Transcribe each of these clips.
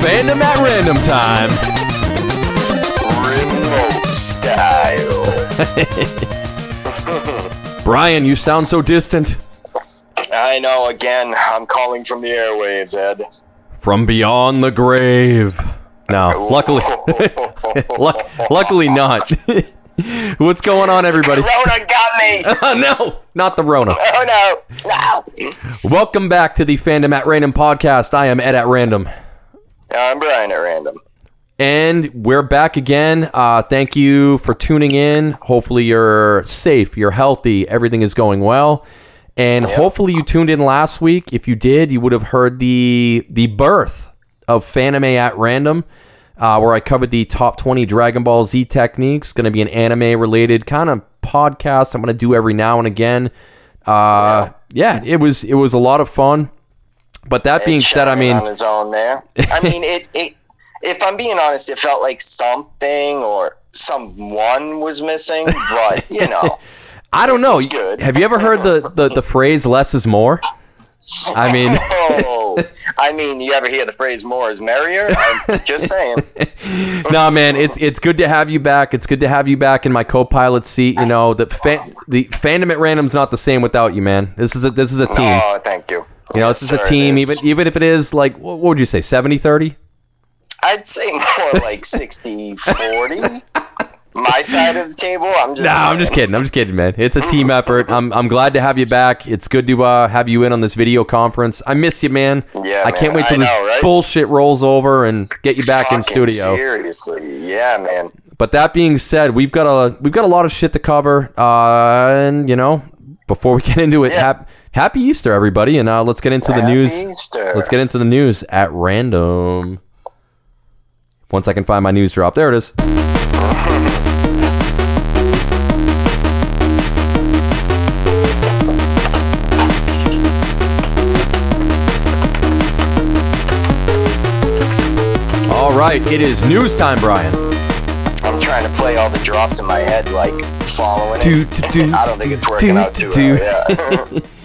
Fandom at random time. Remote style. Brian, you sound so distant. I know, again, I'm calling from the airwaves, Ed. From beyond the grave. No, luckily, luck, luckily not. What's going on, everybody? Rona got me! Oh, no, not the Rona. Oh no! No! Welcome back to the Fandom at Random podcast. I am Ed at Random. I'm Brian at random. And we're back again. Uh, thank you for tuning in. Hopefully, you're safe, you're healthy, everything is going well. And hopefully, you tuned in last week. If you did, you would have heard the the birth of Fanime at Random, uh, where I covered the top 20 Dragon Ball Z techniques. Going to be an anime related kind of podcast. I'm going to do every now and again. Uh, yeah, it was it was a lot of fun. But that being said, I mean, on his own there. I mean, it, it. If I'm being honest, it felt like something or someone was missing, but you know, I don't know. Have you ever heard the, the, the phrase "less is more"? I mean, oh, I mean, you ever hear the phrase "more is merrier"? I'm just saying. no, man, it's it's good to have you back. It's good to have you back in my co-pilot seat. You know, the fan, the fandom at random's not the same without you, man. This is a this is a team. Oh, thank you. You know, this is a team. Even even if it is like, what would you say, 70-30? I'd say more like 60 40. My side of the table, I'm just. No, I'm just kidding. I'm just kidding, man. It's a team effort. I'm I'm glad to have you back. It's good to uh, have you in on this video conference. I miss you, man. Yeah, I can't man. wait till I this right? bullshit rolls over and get you back in studio. Seriously, yeah, man. But that being said, we've got a we've got a lot of shit to cover, uh, and you know, before we get into it, Yeah. hap- happy Easter, everybody, and uh, let's get into the Happy news. Easter. Let's get into the news at random. Once I can find my news drop, there it is. All right, it is news time, Brian. I'm trying to play all the drops in my head, like following Do, it. do, do, I don't think it's working out too well. Yeah.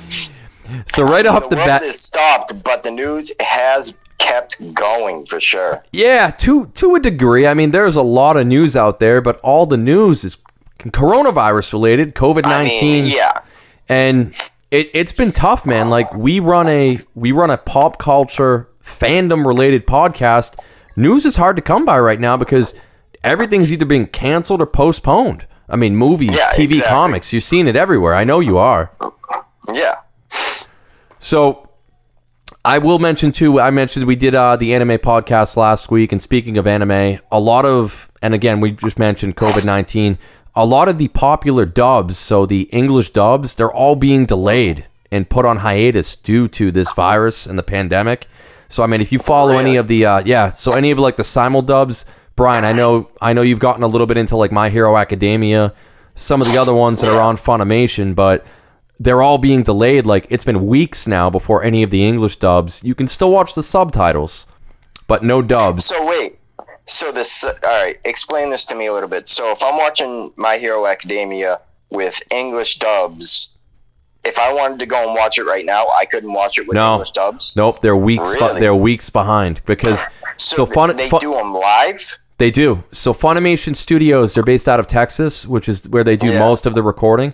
So right off the the bat, has stopped, but the news has kept going for sure. Yeah, to to a degree. I mean, there's a lot of news out there, but all the news is coronavirus related, COVID I nineteen, mean, yeah. and it, it's been tough, man. Like we run a we run a pop culture fandom related podcast. News is hard to come by right now because everything's either being canceled or postponed. I mean, movies, Yeah, TV, exactly. comics. You've seen it everywhere. I know you are. Yeah. So I will mention too. I mentioned we did uh, the anime podcast last week, and speaking of anime, a lot of and again we just mentioned COVID nineteen. A lot of the popular dubs, so the English dubs, they're all being delayed and put on hiatus due to this virus and the pandemic. So I mean, if you follow any of the uh, yeah, so any of like the simul dubs, Brian, I know I know you've gotten a little bit into like My Hero Academia, some of the other ones that are on Funimation, but they're all being delayed. Like it's been weeks now before any of the English dubs. You can still watch the subtitles, but no dubs. So wait. So this. All right. Explain this to me a little bit. So if I'm watching My Hero Academia with English dubs, if I wanted to go and watch it right now, I couldn't watch it with No. English dubs. Nope, they're weeks. Really? they're weeks behind because So, so, fun. they Fun- do them live. They do. So Funimation Studios, they're based out of Texas, which is where they do Yeah. most of the recording.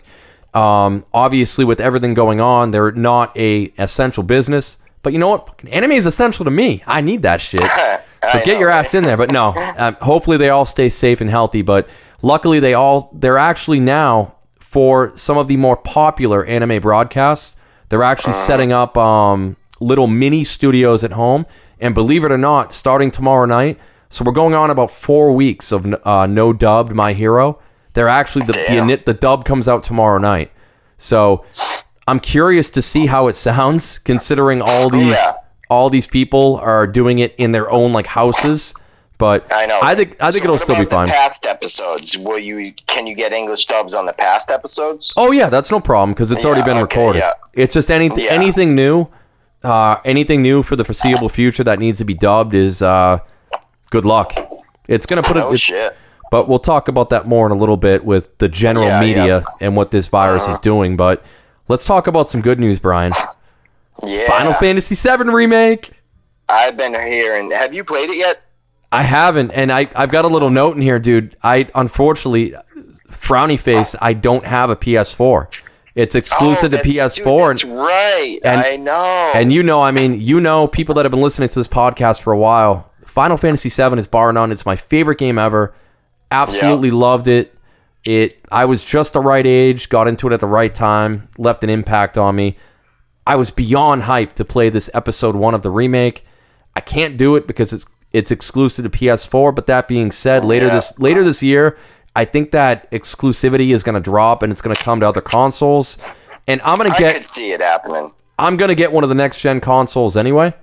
Um, obviously, with everything going on, they're not a essential business. But you know what? Fucking Anime is essential to me. I need that shit. So get know, your right? ass in there. But no, um, hopefully they all stay safe and healthy. But luckily, they all they're actually now for some of the more popular anime broadcasts. They're actually Uh-huh. setting up um, little mini studios at home. And believe it or not, starting tomorrow night, so we're going on about four weeks of uh, no dubbed My Hero. They're actually the, the the dub comes out tomorrow night. So I'm curious to see how it sounds, considering all these Yeah. all these people are doing it in their own like houses. But I know. I think I think So it'll still be fine. Past episodes, will you? Can you get English dubs on the past episodes? Oh yeah, that's no problem because it's already been okay, recorded. yeah. It's just anything Yeah. anything new, uh, anything new for the foreseeable future that needs to be dubbed is uh, good luck. It's gonna put it. Oh shit! But we'll talk about that more in a little bit with the general Yeah, Uh-huh. media and what this virus is doing. But let's talk about some good news, Brian. Yeah. Final Fantasy VII remake. I've been hearing. Have you played it yet? I haven't, and I I've got a little note in here, dude. I unfortunately, frowny face. I don't have a PS4. It's exclusive Oh, to PS4, Dude, that's and, right. and- I know. and you know, I mean, you know, people that have been listening to this podcast for a while. Final Fantasy VII is bar none. It's my favorite game ever. Absolutely loved it. It. I was just the right age. Got into it at the right time. Left an impact on me. I was beyond hyped to play this episode one of the remake. I can't do it because it's it's exclusive to PS4. But that being said, later Yeah. this later this year, I think that exclusivity is going to drop and it's going to come to other consoles. And I'm going to I get could see it happening. I'm going to get one of the next gen consoles anyway.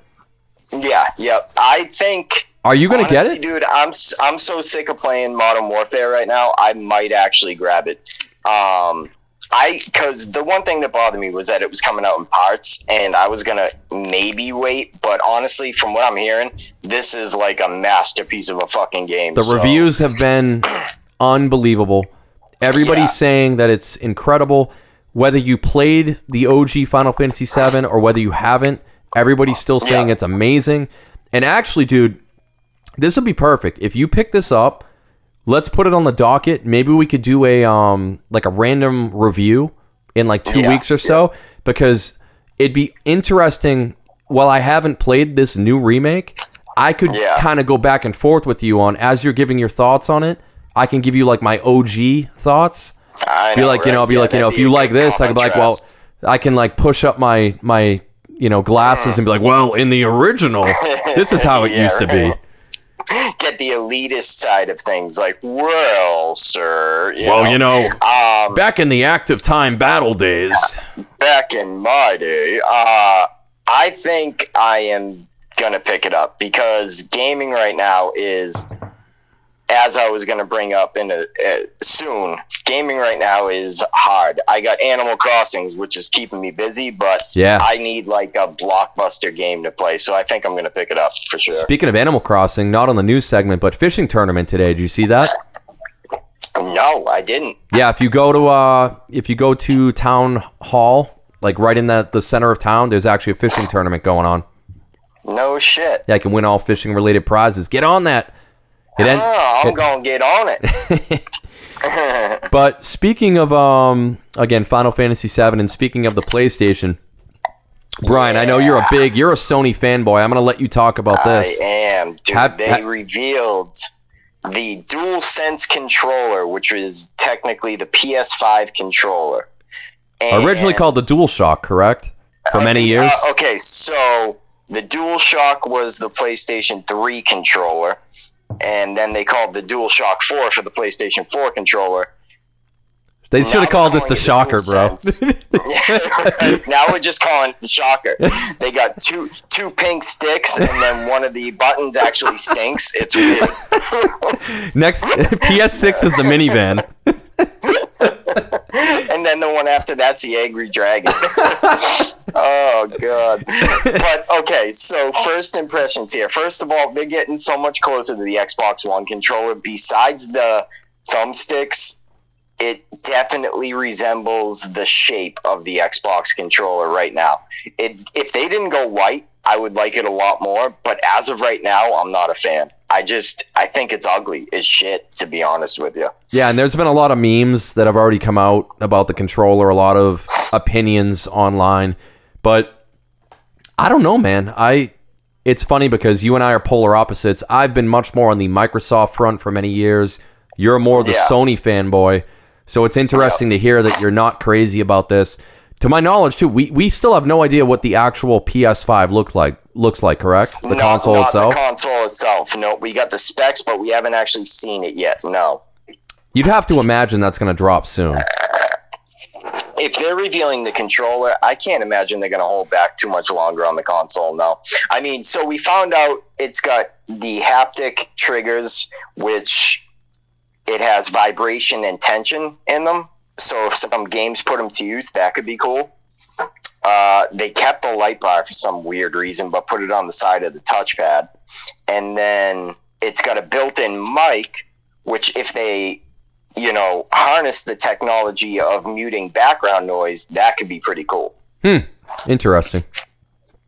Yeah, yep. I think. Are you going to get it? dude? I'm I'm so sick of playing Modern Warfare right now. I might actually grab it. Um, I because the one thing that bothered me was that it was coming out in parts, and I was gonna maybe wait. But honestly, from what I'm hearing, this is like a masterpiece of a fucking game. The so- reviews have been unbelievable. Everybody's Yeah. saying that it's incredible. Whether you played the OG Final Fantasy VII or whether you haven't, everybody's still saying Yeah. it's amazing. And actually, dude, this would be perfect if you pick this up. Let's put it on the docket. Maybe we could do a um like a random review in like two Yeah, weeks or so because it'd be interesting. While I haven't played this new remake, I could Yeah. kind of go back and forth with you on as you're giving your thoughts on it. I can give you like my OG thoughts. I Be like, you know, I'll be Yeah, like, you know, if you like this, I can be like, well. I can like push up my my you know glasses and be like, well, in the original, this is how it Yeah, used to be. get the elitist side of things. Like, well, sir, you Well, know, you know, um, back in the active time battle days. back in my day, uh, I think I am gonna pick it up because gaming right now is, as I was gonna bring up in a, uh, soon. Gaming right now is hard. I got Animal Crossings, which is keeping me busy, but Yeah. I need like a blockbuster game to play. So I think I'm gonna pick it up for sure. Speaking of Animal Crossing, not on the news segment, but fishing tournament today. Did you see that? No, I didn't. Yeah, if you go to uh if you go to town hall, like right in the the center of town, there's actually a fishing tournament going on. No shit. Yeah, I can win all fishing related prizes. Get on that. It Oh, I'm it- gonna get on it. But speaking of um again Final Fantasy VII and speaking of the PlayStation, Brian, I know you're a big you're a Sony fanboy. I'm gonna let you talk about this. I am, dude. Have- they ha- revealed the Dual Sense controller, which was technically the PS5 controller. And- Originally called the DualShock, correct? For many years. Uh, okay, so the DualShock was the PlayStation 3 controller, and then they called the DualShock 4 for the PlayStation 4 controller. they should have called this the Shocker, bro. Now we're just calling it the shocker. They got two two pink sticks, and then one of the buttons actually stinks. It's weird. Next PS6 is the minivan. and then the one after that's the angry dragon. oh god. But okay, so first impressions here. First of all, they're getting so much closer to the Xbox One controller. Besides the thumbsticks, it definitely resembles the shape of the Xbox controller right now. It if they didn't go white, I would like it a lot more, but as of right now, I'm not a fan. I just I think it's ugly as shit to be honest with you. Yeah, and there's been a lot of memes that have already come out about the controller, a lot of opinions online. But I don't know, man. I it's funny because you and I are polar opposites. I've been much more on the Microsoft front for many years. You're more the Yeah. Sony fanboy. So it's interesting to hear that you're not crazy about this. To my knowledge, too, we, we still have no idea what the actual PS5 look like looks like, correct? The Not- console not itself? The console itself. No, we got the specs, but we haven't actually seen it yet. No. You'd have to imagine that's going to drop soon. If they're revealing the controller, I can't imagine they're going to hold back too much longer on the console. No. I mean, so we found out it's got the haptic triggers, which it has vibration and tension in them. So if some games put them to use, that could be cool. Uh, they kept the light bar for some weird reason, but put it on the side of the touchpad. And then it's got a built in mic, which, if they, you know, harness the technology of muting background noise, that could be pretty cool. Hmm. Interesting.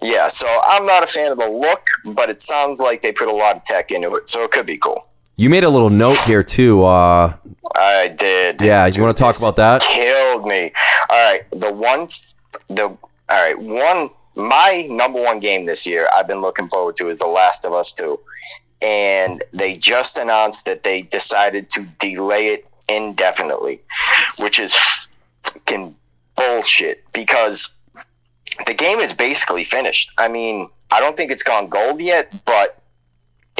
Yeah, so I'm not a fan of the look, but it sounds like they put a lot of tech into it, so it could be cool. You made a little note here too. Uh, I did. yeah, you want to talk about that? Killed me. All right, the one, the all right one. My number one game this year, I've been looking forward to, is The Last of Us Two, and they just announced that they decided to delay it indefinitely, which is fucking bullshit because the game is basically finished. I mean, I don't think it's gone gold yet, but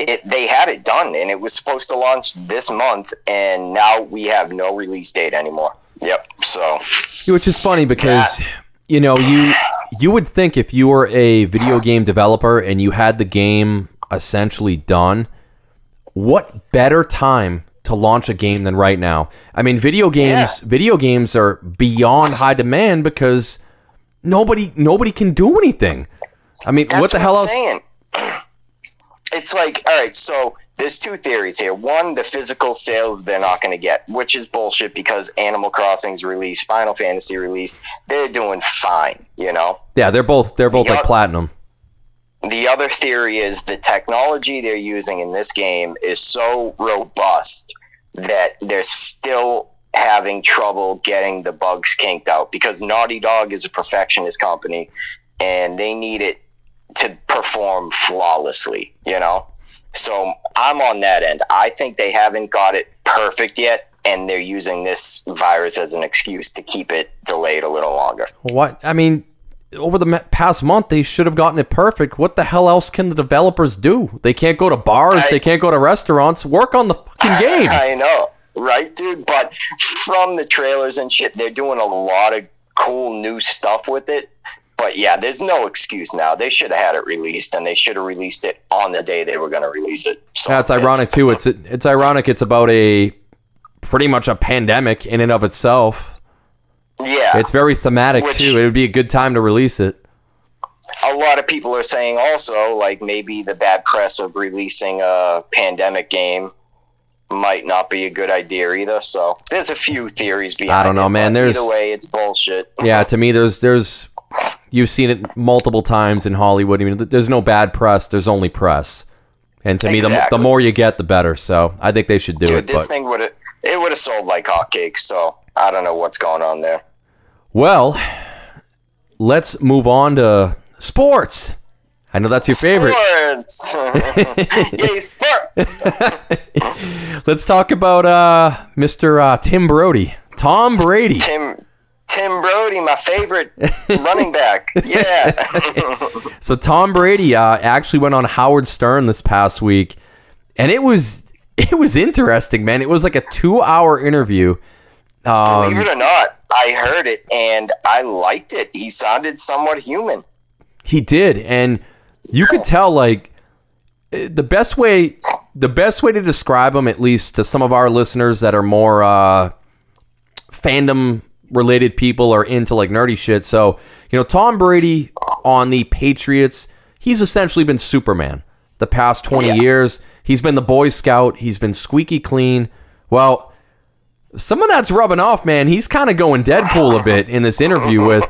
it they had it done and it was supposed to launch this month and now we have no release date anymore. Yep. So Which is funny because you know you you would think if you were a video game developer and you had the game essentially done, what better time to launch a game than right now? I mean, video games Yeah. video games are beyond high demand because nobody nobody can do anything. I mean, that's what the hell I'm else? It's like, all right, so there's two theories here. One, the physical sales they're not going to get, which is bullshit because Animal Crossing's released, Final Fantasy released, they're doing fine, you know? Yeah, they're both they're both like Yup. platinum. the other theory is the technology they're using in this game is so robust that they're still having trouble getting the bugs kinked out because Naughty Dog is a perfectionist company and they need it to perform flawlessly, you know? So I'm on that end. I think they haven't got it perfect yet and they're using this virus as an excuse to keep it delayed a little longer. What I mean, over the past month, they should have gotten it perfect. What the hell else can the developers do? They can't go to bars. I- they can't go to restaurants. Work on the fucking game. I know, right, dude? But from the trailers and shit, they're doing a lot of cool new stuff with it. But yeah, there's no excuse now. They should have had it released, and they should have released it on the day they were going to release it. So That's ironic too. It's it's ironic. It's about a pretty much a pandemic in and of itself. Yeah, It's very thematic Which- too. It would be a good time to release it. a lot of people are saying also, like maybe the bad press of releasing a pandemic game might not be a good idea either. So there's a few theories behind. I don't know, it, man. There's- either way, it's bullshit. Yeah, to me, there's there's you've seen it multiple times in Hollywood. I mean, there's no bad press. There's only press. And to me, the, the more you get, the better. So I think they should do Dude, it. this But thing would have it would have sold like hotcakes. So I don't know what's going on there. Well, let's move on to sports. I know that's your favorite. Sports, yay sports! Let's talk about uh, Mr. Uh, Tim Brody, Tom Brady. Tim Tim Brody, my favorite running back. Yeah, So Tom Brady uh, actually went on Howard Stern this past week, and it was it was interesting, man. It was like a two hour interview. Um, believe it or not, I heard it and I liked it. He sounded somewhat human. He did, and you could tell like eh, the best way the best way to describe him, at least to some of our listeners that are more uh, fandom related people are into like nerdy shit. So you know, Tom Brady on the Patriots, he's essentially been Superman the past twenty Yeah. years. He's been the Boy Scout. He's been squeaky clean. Well, some of that's rubbing off, man. He's kind of going Deadpool a bit in this interview with.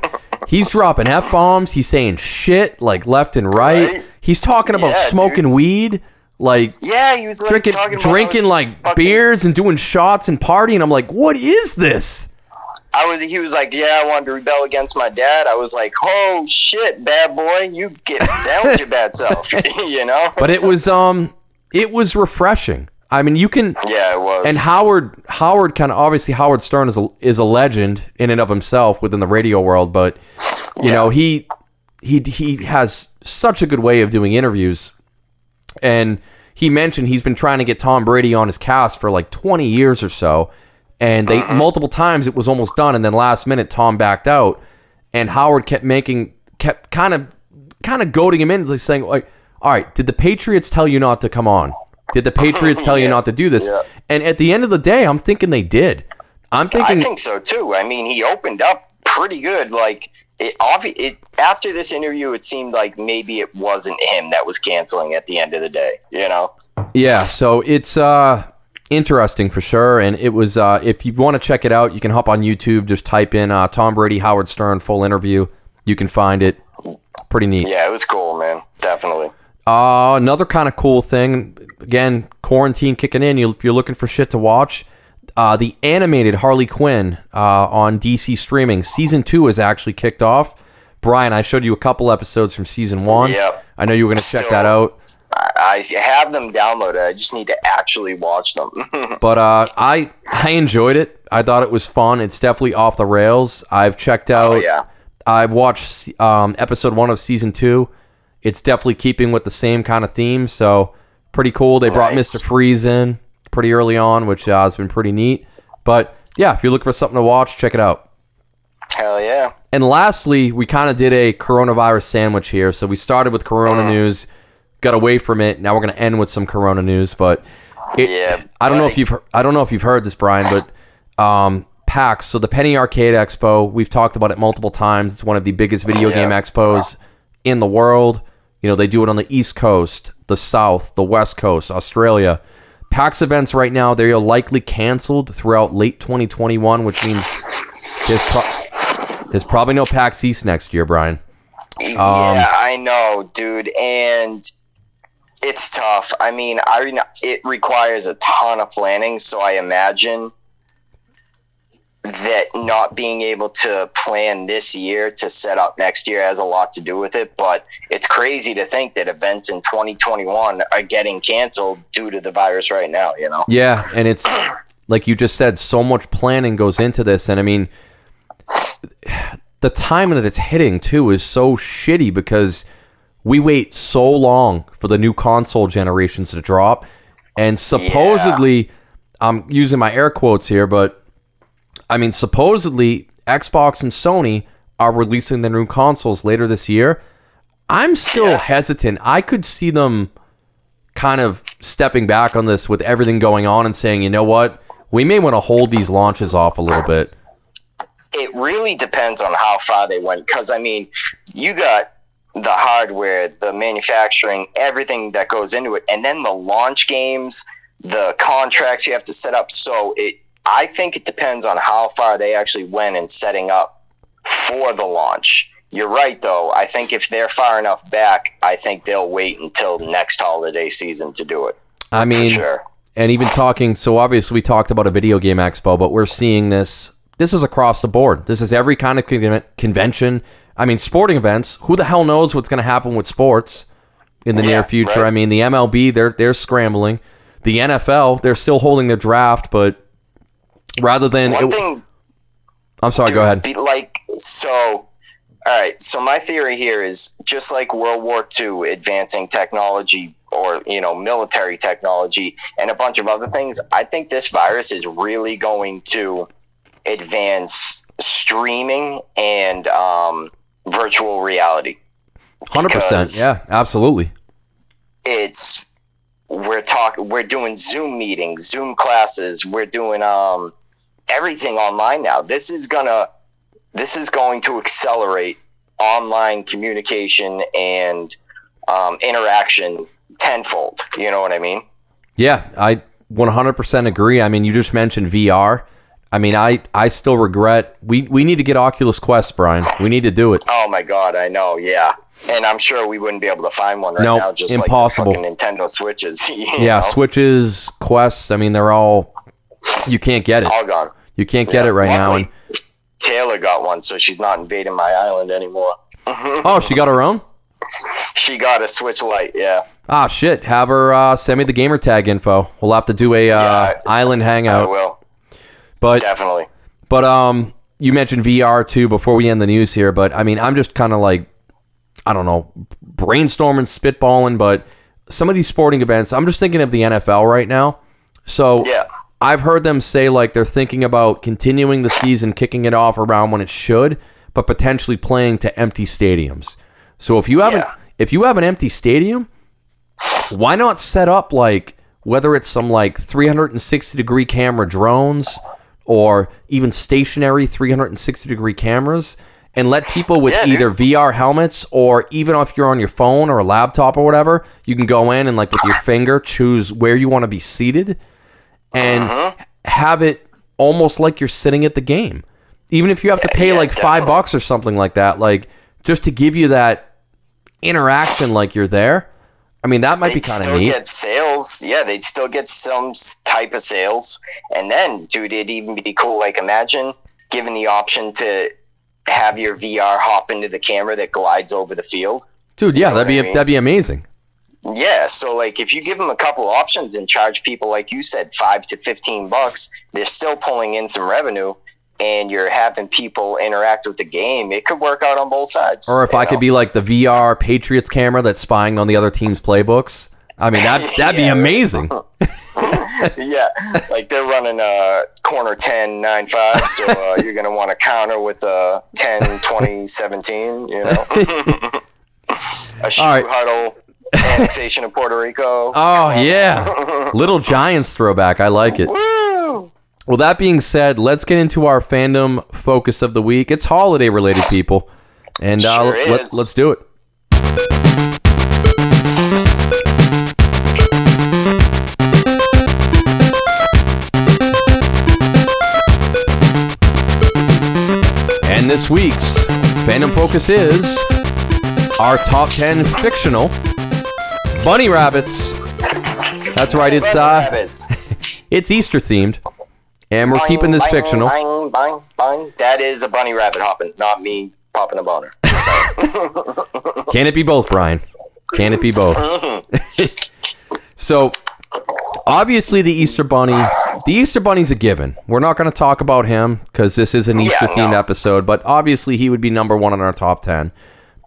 He's dropping f bombs. He's saying shit like left and right. Right? He's talking about Yeah, smoking weed, like Yeah, he was like drinking drinking like fucking- beers and doing shots and partying. I'm like, what is this? I was. He was like, "Yeah, I wanted to rebel against my dad." I was like, "Oh shit, bad boy, you get down with your bad self," you know. But it was um, it was refreshing. I mean, you can yeah, it was. and Howard Howard kind of obviously Howard Stern is a is a legend in and of himself within the radio world, but you know he he he has such a good way of doing interviews, and he mentioned he's been trying to get Tom Brady on his cast for like twenty years or so, and they multiple times it was almost done, and then last minute Tom backed out, and Howard kept making kept kind of kind of goading him in, like saying like, all right, did the Patriots tell you not to come on? Did the Patriots tell you not to do this? Yeah. And at the end of the day, I'm thinking they did. I'm thinking. I think so too. I mean, he opened up pretty good. Like it, obvi- it after this interview, it seemed like maybe it wasn't him that was canceling at the end of the day. You know. Yeah, so it's uh interesting for sure and it was uh if you want to check it out, you can hop on YouTube, just type in uh Tom Brady Howard Stern full interview. You can find it. pretty neat. Yeah, it was cool, man. Definitely. Uh, another kind of cool thing, again, quarantine kicking in. You, if you're looking for shit to watch, uh, the animated Harley Quinn uh, on DC streaming season two is actually kicked off. Brian, I showed you a couple episodes from season one. Yep. I know you were going to check Still- that out. I, I have them downloaded. I just need to actually watch them. But uh, I I enjoyed it. I thought it was fun. It's definitely off the rails. I've checked out. oh yeah. I've watched um, episode one of season two. It's definitely keeping with the same kind of theme. So pretty cool. They brought Nice. Mister Freeze in pretty early on, which uh, has been pretty neat. But yeah, if you're looking for something to watch, check it out. Hell yeah. And lastly, we kind of did a coronavirus sandwich here. So we started with Corona news, got away from it. Now we're going to end with some Corona news. But it, Yeah, I don't know if you've I don't know if you've heard this, Brian, but um, PAX, so the Penny Arcade Expo, we've talked about it multiple times. It's one of the biggest video Yeah. game expos in the world. You know, they do it on the East Coast, the South, the West Coast, Australia. PAX events right now, they are likely canceled throughout late 2021, which means there's, pro- there's probably no PAX East next year, Brian. Um, yeah, I know, dude, and it's tough. I mean, I re- it requires a ton of planning, so I imagine that not being able to plan this year to set up next year has a lot to do with it. But it's crazy to think that events in 2021 are getting canceled due to the virus right now. You know? Yeah, and it's like you just said, so much planning goes into this, and I mean, the time that it's hitting too is so shitty because we wait so long for the new console generations to drop, and supposedly, I'm using my air quotes here, but I mean, supposedly Xbox and Sony are releasing their new consoles later this year. I'm still Yeah. hesitant. I could see them kind of stepping back on this with everything going on and saying, you know what, we may want to hold these launches off a little bit. It really depends on how far they went because i mean you got the hardware the manufacturing everything that goes into it and then the launch games the contracts you have to set up. So it i think it depends on how far they actually went in setting up for the launch. You're right though. I think if they're far enough back i think they'll wait until next holiday season to do it. I mean, sure. and even talking, so obviously we talked about a video game expo, but we're seeing this. This is across the board. This is every kind of con- convention. I mean, sporting events. Who the hell knows what's going to happen with sports in the near future? right. I mean, the MLB, they're they're scrambling. The NFL, they're still holding their draft, but rather than, one it- thing I'm sorry, go ahead. Be like so. All right. So my theory here is just like World War II advancing technology or you know military technology and a bunch of other things. I think this virus is really going to advance streaming and um, virtual reality. Hundred percent. Yeah, absolutely. It's we're talking. We're doing Zoom meetings, Zoom classes. We're doing um, everything online now. This is gonna. This is going to accelerate online communication and um, interaction tenfold. You know what I mean? Yeah, I 100% agree. I mean, you just mentioned VR. I mean, I I still regret we we need to get Oculus Quest, Brian. We need to do it. Oh my god, I know. Yeah, and I'm sure we wouldn't be able to find one right Nope, now. Just impossible. like Nintendo Switches. Yeah, know? Switches, Quests. I mean, they're all you can't get it. all gone. You can't get it right now. And, Taylor got one, so she's not invading my island anymore. oh, she got her own. She got a Switch Lite. Yeah. Ah, shit. Have her uh, send me the gamer tag info. We'll have to do a uh, Yeah, island I hangout. will But definitely. But um, you mentioned VR too before we end the news here. But I mean, I'm just kind of like, I don't know, brainstorming, spitballing. But some of these sporting events, I'm just thinking of the NFL right now. So Yeah. I've heard them say like they're thinking about continuing the season, kicking it off around when it should, but potentially playing to empty stadiums. So if you have Yeah. an if you have an empty stadium, why not set up like whether it's some like 360 degree camera drones or even stationary 360 degree cameras and let people with Yeah, dude. either VR helmets or even if you're on your phone or a laptop or whatever, you can go in and like with your finger choose where you want to be seated and Uh-huh. have it almost like you're sitting at the game. Even if you have to pay yeah, like 5 bucks or something like that, like just to give you that interaction like you're there. I mean, that might be they'd kind of still neat. get sales. Yeah, they'd still get some type of sales. And then, dude, it'd even be cool. Like, imagine given the option to have your VR hop into the camera that glides over the field. Dude, yeah, know that'd be I mean? that'd be amazing. Yeah, so like if you give them a couple options and charge people, like you said, five to fifteen bucks, they're still pulling in some revenue, and you're having people interact with the game. It could work out on both sides. Or if I could be like the VR Patriots camera that's spying on the other team's playbooks. I mean, that that'd be amazing. yeah, like they're running a corner 10 9 5, so uh, you're going to want to counter with the 10 20 17, you know. a shoe All right. huddle, annexation of Puerto Rico. Oh yeah, Little Giants throwback. I like it. Woo! Well, that being said, let's get into our fandom focus of the week. It's holiday related, people, and uh, Sure let, is. let's do it. And this week's fandom focus is our top 10 fictional bunny rabbits. That's right, it's uh Rabbits. it's Easter themed. And we're keeping this fictional. That is a bunny rabbit hopping, not me popping a boner. Can it be both, Brian? Can it be both? so, obviously, the Easter Bunny. The Easter Bunny's a given. We're not going to talk about him because this is an Yeah, Easter themed no. episode, but obviously, he would be number one on our top 10.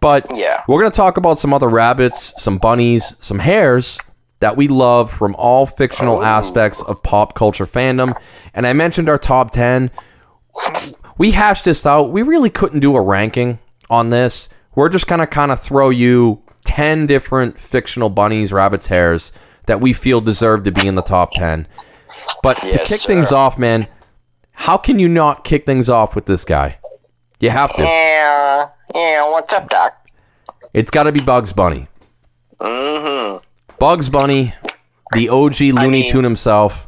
But Yeah. we're going to talk about some other rabbits, some bunnies, some hares that we love from all fictional aspects of pop culture fandom. And I mentioned our top 10 we hashed this out. We really couldn't do a ranking on this. We're just gonna kind of throw you ten different fictional bunnies, rabbits, hares that we feel deserve to be in the top ten. But to kick sir. things off, man, how can you not kick things off with this guy? You have to. Yeah, yeah. What's up, Doc? It's got to be Bugs Bunny. Mm-hmm. Bugs Bunny, the OG Looney mean- Tune himself.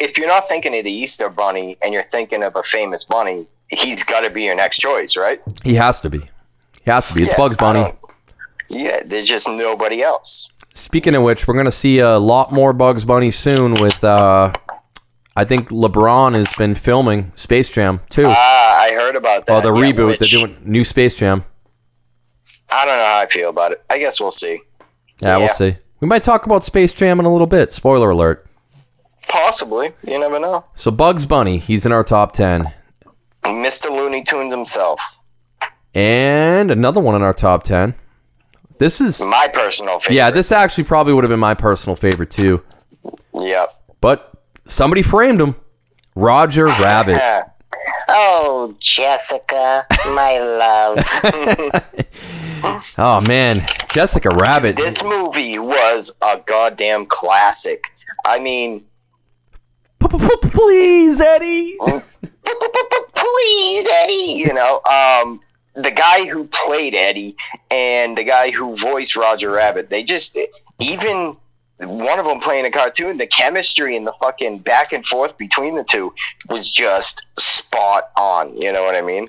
If you're not thinking of the Easter Bunny and you're thinking of a famous bunny, he's got to be your next choice, right? He has to be. He has to be. It's Yeah, Bugs Bunny. Yeah, there's just nobody else. Speaking of which, we're gonna see a lot more Bugs Bunny soon. With uh, I think LeBron has been filming Space Jam too. Ah, I heard about that. oh, the Yeah, reboot. which- They're doing new Space Jam. I don't know how I feel about it. I guess we'll see. Yeah, we'll Yeah. see. We might talk about Space Jam in a little bit. Spoiler alert. Possibly. You never know. So Bugs Bunny, he's in our top ten, Mr. Looney Tunes himself. and another one in our top ten. This is My personal favorite. yeah. This actually probably would have been my personal favorite too, Yep. but somebody framed him. Roger Rabbit. oh, Jessica, my love. Oh man, Jessica Rabbit. this movie was a goddamn classic. I mean, Please, Eddie. please, Eddie. You know, um, the guy who played Eddie and the guy who voiced Roger Rabbit, they just even one of them playing a cartoon, the chemistry and the fucking back and forth between the two was just spot on. You know what I mean?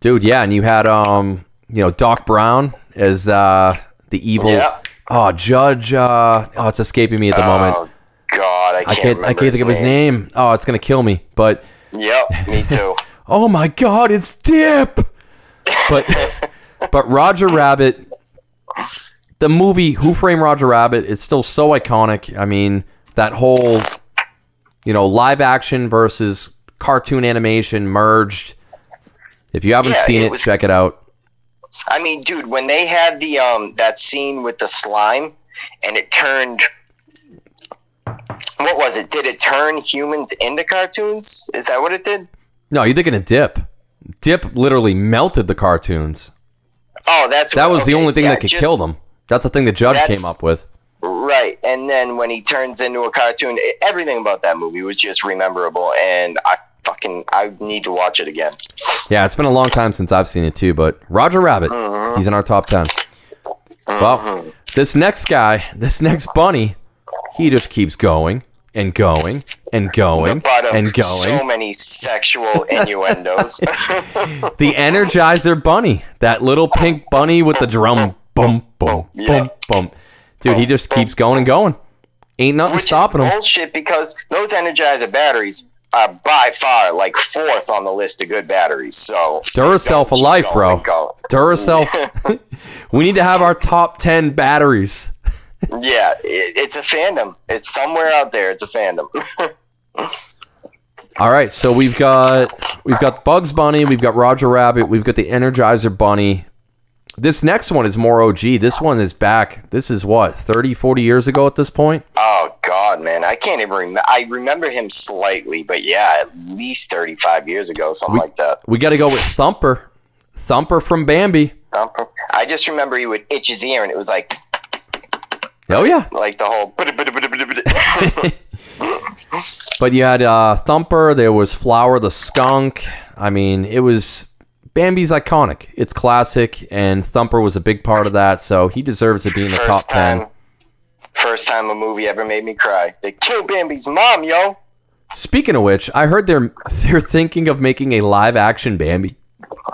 Dude, yeah, and you had um, you know, Doc Brown as uh the evil Yeah. Oh, Judge uh oh, it's escaping me at the moment. Oh God, I I can't. can't I can't think of his name. Oh, it's going to kill me. But Yep, me too. oh my god, it's Dip. But but Roger Rabbit the movie Who Framed Roger Rabbit, it's still so iconic. I mean, that whole you know, live action versus cartoon animation merged. If you haven't Yeah, seen it it, was- check it out. I mean, dude, when they had the um that scene with the slime and it turned what was it? Did it turn humans into cartoons? Is that what it did? No, you're thinking of Dip. Dip literally melted the cartoons. Oh, that's That was the only thing yeah, that could just- kill them. That's the thing the judge came up with. Right, and then when he turns into a cartoon, everything about that movie was just rememberable, and I fucking I need to watch it again. Yeah, it's been a long time since I've seen it too, but Roger Rabbit, Uh-huh. he's in our top 10. Well, this next guy, this next bunny, he just keeps going and going and going and going. so many sexual innuendos. the Energizer bunny, that little pink bunny with the drum boom, boom, Yeah. boom, boom. Dude, he just keeps going and going. Ain't nothing Which stopping is him. bullshit because those Energizer batteries are by far like fourth on the list of good batteries. So Duracell for life, bro. Duracell. we need to have our top 10 batteries. Yeah, it, it's a fandom. It's somewhere out there. It's a fandom. All right, so we've got we've got Bugs Bunny, we've got Roger Rabbit, we've got the Energizer Bunny. This next one is more OG. This one is back. This is what, 30, 40 years ago at this point? oh God, man, I can't even remember. I remember him slightly, but yeah, at least thirty-five years ago, something like that. We got to go with Thumper. Thumper from Bambi. Thumper. I just remember he would itch his ear, and it was like Oh yeah. like the whole. But you had uh, Thumper, there was Flower the Skunk. I mean, it was Bambi's iconic. It's classic, and Thumper was a big part of that, so he deserves to be in the top First 10. time, first time a movie ever made me cry. They killed Bambi's mom, yo. Speaking of which, I heard they're they're thinking of making a live action Bambi.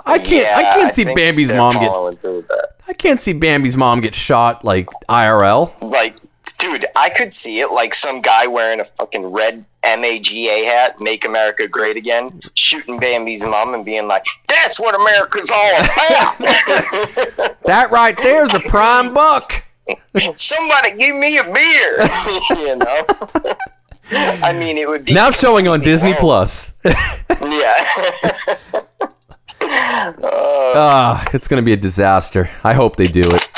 I can't I can't see think Bambi's mom get. I can't see Bambi's mom get shot like IRL. Like, dude, I could see it like some guy wearing a fucking red MAGA hat, "Make America Great Again," shooting Bambi's mom and being like, "That's what America's all about." That right there's a prime buck. Somebody give me a beer. you know. I mean, it would be Now showing on Disney Whoa. Plus. Yeah. Ah, it's gonna be a disaster. I hope they do it.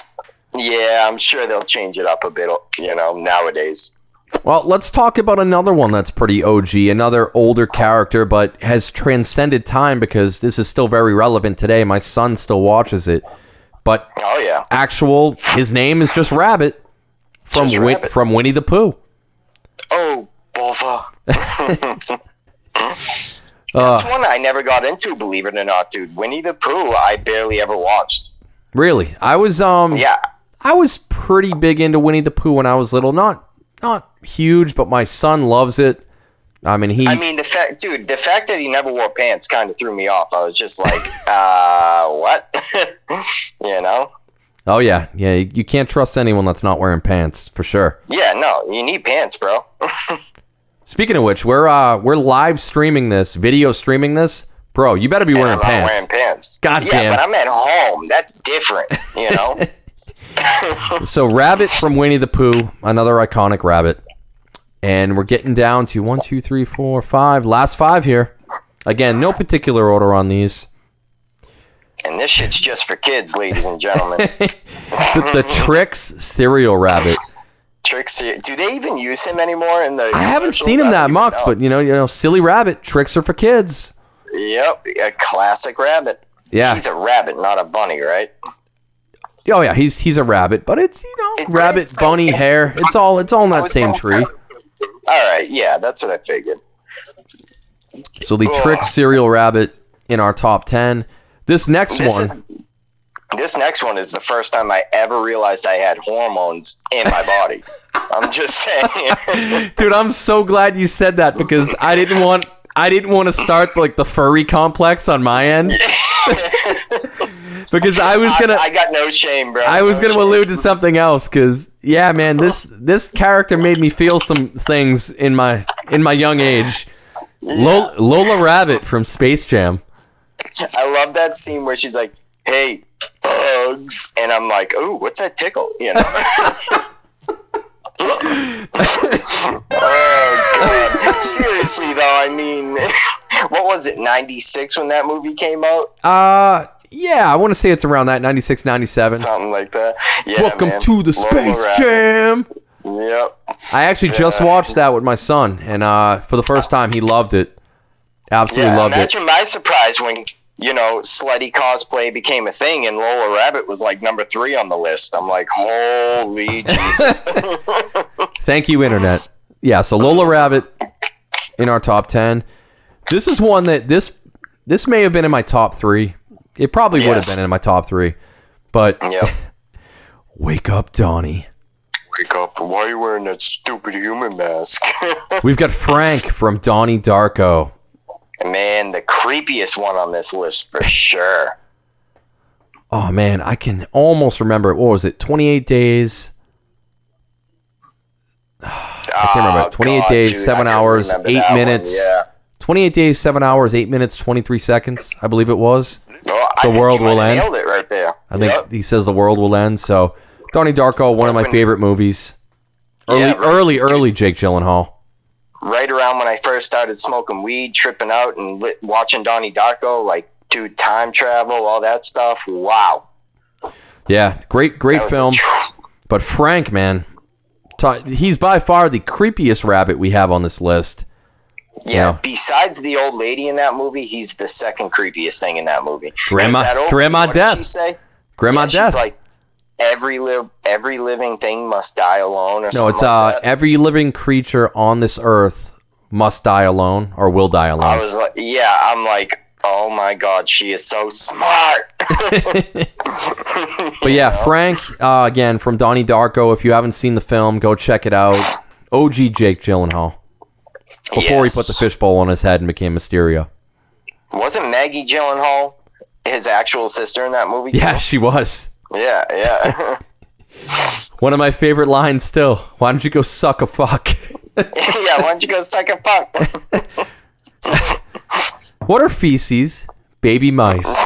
Yeah, I'm sure they'll change it up a bit. You know, nowadays. Well, let's talk about another one that's pretty OG, another older character, but has transcended time because this is still very relevant today. My son still watches it. But Oh yeah. actual, his name is just Rabbit from Just Win- Rabbit. from Winnie the Pooh. Oh, bother. Uh, That's one I never got into, believe it or not, dude. Winnie the Pooh, I barely ever watched. really, I was um, Yeah. I was pretty big into Winnie the Pooh when I was little. Not not huge, but my son loves it. I mean, he I mean, the fact, dude, the fact that he never wore pants kind of threw me off. I was just like, uh, what? you know? Oh yeah, yeah. You can't trust anyone that's not wearing pants for sure. Yeah, no, you need pants, bro. Speaking of which, we're uh we're live streaming this, video streaming this, bro. You better be wearing I'm pants. wearing pants. God yeah, damn. but I'm at home. That's different, you know? So Rabbit from Winnie the Pooh, another iconic rabbit, and we're getting down to one, two, three, four, five. Last five here. Again, no particular order on these. and this shit's just for kids, ladies and gentlemen. The, the Trix cereal rabbit. Trix, do they even use him anymore in the? I haven't seen him that much, but you know, you know, silly rabbit tricks are for kids. Yep, a classic rabbit. Yeah. He's a rabbit, not a bunny, right? Oh yeah, he's he's a rabbit, but it's you know It's- rabbit, it's- bunny, hare. It's all it's all in that same tree. All right, yeah, that's what I figured. So the trick cereal rabbit in our top ten. This next This one. is this next one is the first time I ever realized I had hormones in my body. I'm just saying. Dude, I'm so glad you said that because I didn't want I didn't want to start like the furry complex on my end. because I was gonna I, I got no shame, bro. I was No gonna shame. allude to something else because yeah, man, this this character made me feel some things in my in my young age. Lola, Lola Rabbit from Space Jam. I love that scene where she's like, "Hey, bugs," and I'm like, "Oh, what's that tickle?" You know. oh god! Seriously though, I mean, what was it? '96 when that movie came out, Uh yeah, I want to say it's around that 96 97. something like that. Yeah, Welcome man. to the Lola Space Rabbit. Jam. Yep. I actually just watched that with my son and uh for the first time he loved it. Absolutely loved it. Imagine my surprise when you know slutty cosplay became a thing and Lola Rabbit was like number three on the list. I'm like, holy Jesus. Thank you, internet. Yeah, so Lola Rabbit in our top ten. This is one that this this may have been in my top three. It probably would have been in my top three. But yep. wake up, Donnie. Wake up! Why are you wearing that stupid human mask? We've got Frank from Donnie Darko. Man, the creepiest one on this list for sure. Oh man, I can almost remember. What was it? 28 days. I can't remember. Oh, 28 days, dude, 7 hours, 8 minutes. Yeah. 28 days, 7 hours, 8 minutes, 23 seconds, I believe it was. Oh, well, The think world will end. Nailed it right there. I think he says the world will end. So, Donnie Darko, one of my favorite movies. Early, Yeah, right. early, early Jake Gyllenhaal. Right around when I first started smoking weed, tripping out, and lit, watching Donnie Darko, like dude, time travel, all that stuff. Wow, Yeah, great, great film. But Frank, man, ta- he's by far the creepiest rabbit we have on this list. Yeah. Yeah. Besides the old lady in that movie, he's the second creepiest thing in that movie. Grandma- that old- Grandma Death. She say Grandma Yeah, Death. She's like every live every living thing must die alone, or no, something it's like uh, that. every living creature on this earth must die alone or will die alone. I was like, yeah, I'm like, oh my god, she is so smart. But yeah, Frank, uh, again from Donnie Darko. If you haven't seen the film, go check it out. OG Jake Gyllenhaal. Before he put the fishbowl on his head and became Mysterio. Wasn't Maggie Gyllenhaal his actual sister in that movie? Yeah, she was. Yeah, yeah. One of my favorite lines still. Why don't you go suck a fuck? yeah, why don't you go suck a fuck? what are feces? Baby mice.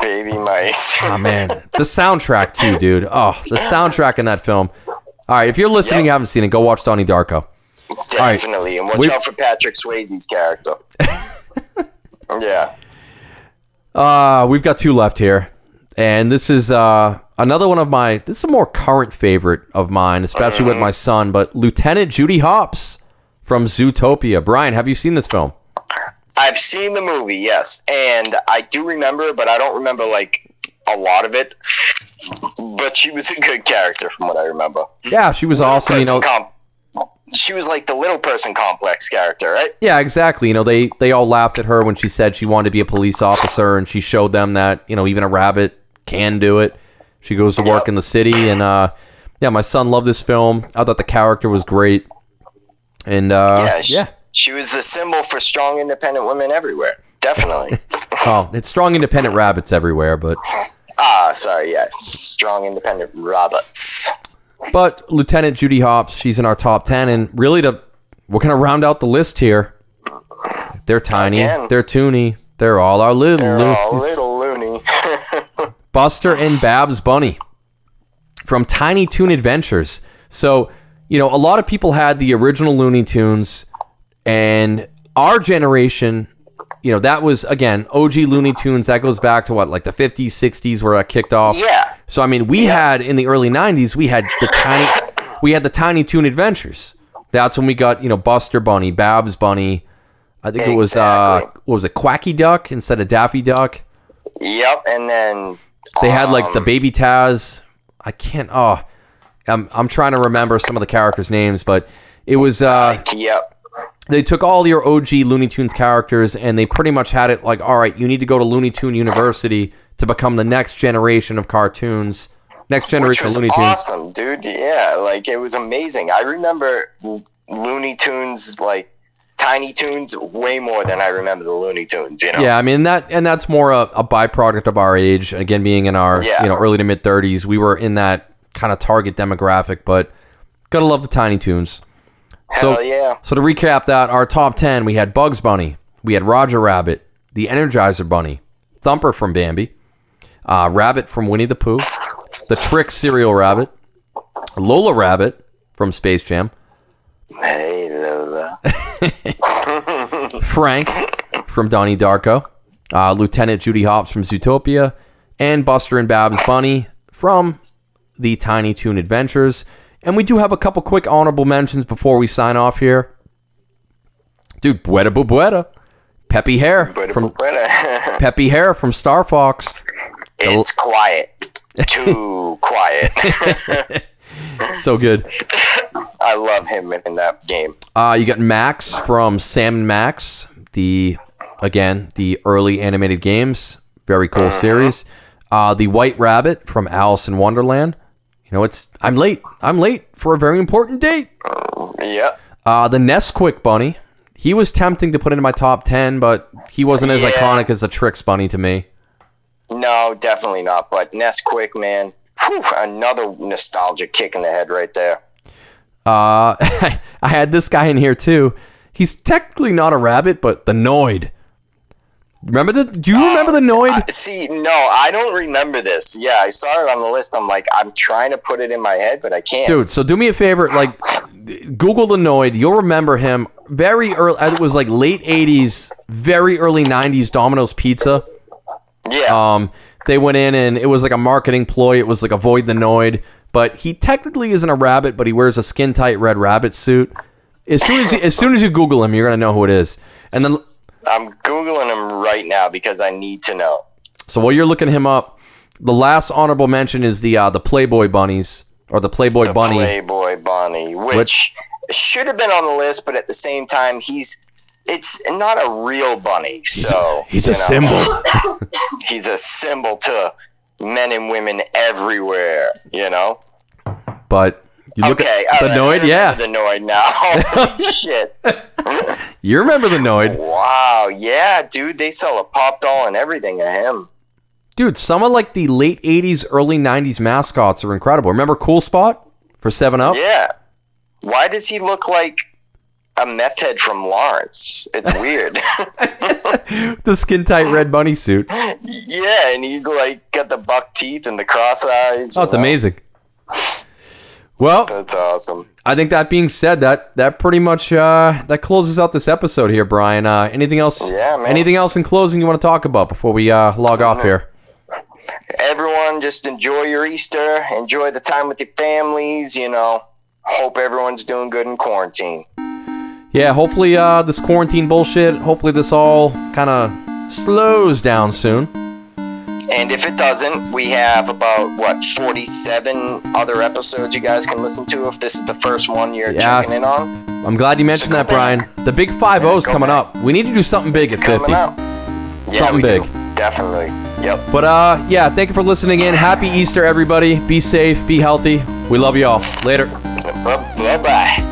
Baby mice. Oh man, the soundtrack too, dude. Oh, the soundtrack in that film. All right, if you're listening, Yep. you haven't seen it, go watch Donnie Darko. right. Definitely. And watch We- out for Patrick Swayze's character. yeah. Uh, we've got two left here, and this is uh another one of my. This is a more current favorite of mine, especially with my son. But Lieutenant Judy Hopps from Zootopia. Brian, have you seen this film? I've seen the movie, yes. And I do remember, but I don't remember like a lot of it. But she was a good character from what I remember. Yeah, she was awesome. You know, com- she was like the little person complex character, right? Yeah, exactly. You know, they they all laughed at her when she said she wanted to be a police officer, and she showed them that you know even a rabbit can do it. She goes to work in the city, and uh, yeah, my son loved this film. I thought the character was great, and uh, Yeah, yeah, she, she was the symbol for strong, independent women everywhere. Definitely. oh, it's strong, independent rabbits everywhere, but ah, sorry, yes, strong, independent rabbits. but Lieutenant Judy Hopps, she's in our top ten, and really to we're gonna round out the list here. They're tiny, Again. they're toony, they're all our little, They're all little. Buster and Babs Bunny from Tiny Toon Adventures. So, you know, a lot of people had the original Looney Tunes, and our generation, you know, that was again OG Looney Tunes. That goes back to what, like the 50s, 60s, where that kicked off. yeah. So, I mean, we had in the early 90s, we had the tiny, we had the Tiny Toon Adventures. That's when we got, you know, Buster Bunny, Babs Bunny. I think it was, uh, what was it, Quacky Duck instead of Daffy Duck. Yep. And then They had like the Um, baby Taz. I can't. Oh, I'm I'm trying to remember some of the characters' names, but it was uh, yep. they took all your OG Looney Tunes characters and they pretty much had it like, all right, you need to go to Looney Tune University to become the next generation of cartoons, next generation of Looney Tunes. awesome, dude. Yeah, like it was amazing. I remember Lo- Looney Tunes, like Tiny Toons, way more than I remember the Looney Tunes. You know? Yeah, I mean that, and that's more a, a byproduct of our age. Again, being in our Yeah. you know early to mid 30s, we were in that kind of target demographic. But gotta love the Tiny Toons. Hell so yeah. So to recap that, our top 10, we had Bugs Bunny, we had Roger Rabbit, the Energizer Bunny, Thumper from Bambi, uh, Rabbit from Winnie the Pooh, the Trix Cereal Rabbit, Lola Rabbit from Space Jam, Hey Lola. Frank from Donnie Darko, uh, Lieutenant Judy Hopps from Zootopia, and Buster and Babs Bunny from the Tiny Toon Adventures. And we do have a couple quick honorable mentions before we sign off here. Dude, Bueta Bubueta, Peppy Hare from Peppy Hare from Star Fox. it's quiet. Too quiet. So good. I love him in that game. Uh, you got Max from Sam and Max, the again the early animated games, very cool series. Uh, the White Rabbit from Alice in Wonderland. You know, it's I'm late. I'm late for a very important date. Yep. Uh, the Nesquik Bunny. He was tempting to put into my top ten, but he wasn't as Yeah. iconic as the Trix Bunny to me. No, definitely not. But Nesquik, man, whew, another nostalgic kick in the head right there. Uh, I had this guy in here too. He's technically not a rabbit, but the Noid. Remember the? Do you remember the Noid? I- see, no, I don't remember this. Yeah, I saw it on the list. I'm like, I'm trying to put it in my head, but I can't. Dude, so do me a favor, like Google the Noid. You'll remember him very early. It was like late '80s, very early '90s. Domino's Pizza. yeah, Um, they went in and it was like a marketing ploy. It was like avoid the Noid, but he technically isn't a rabbit, but he wears a skin tight red rabbit suit. As soon as you, as soon as you Google him, you're gonna know who it is. And then I'm googling him right now because I need to know. So while you're looking him up, the last honorable mention is the uh, the Playboy bunnies or the Playboy The bunny. Playboy Bunny, which, Which- should have been on the list, but at the same time, he's it's not a real bunny. So He's a you know, symbol. He's a symbol to men and women everywhere. You know. But you look okay, at the right, Noid, yeah. the Noid now. Shit! You remember the Noid. Wow, yeah, dude, they sell a pop doll and everything of him. Dude, some of like the late 80s, early 90s mascots are incredible. Remember Cool Spot for 7 Up? Yeah. Why does he look like a meth head from Lawrence? It's weird. The skin tight red bunny suit. Yeah, and he's like got the buck teeth and the cross eyes. Oh, it's know? amazing. Well, That's awesome. I think that being said, that that pretty much uh, that closes out this episode here, Brian. Uh, anything else? Yeah, man. Anything else in closing you want to talk about before we uh, log off here? Everyone, just enjoy your Easter. Enjoy the time with your families. You know, hope everyone's doing good in quarantine. Yeah, hopefully uh, this quarantine bullshit. Hopefully this all kind of slows down soon. And if it doesn't, we have about what 47 other episodes you guys can listen to if this is the first one you're Yeah. checking in on. I'm glad you mentioned So that, go Brian. back. The big five O's go coming back. up. We need to do something big at 50. Coming out. Yeah, Something big. do. Definitely. Yep. But uh, yeah, thank you for listening in. Happy Easter, everybody. Be safe, be healthy. We love you all. Later. Bye bye.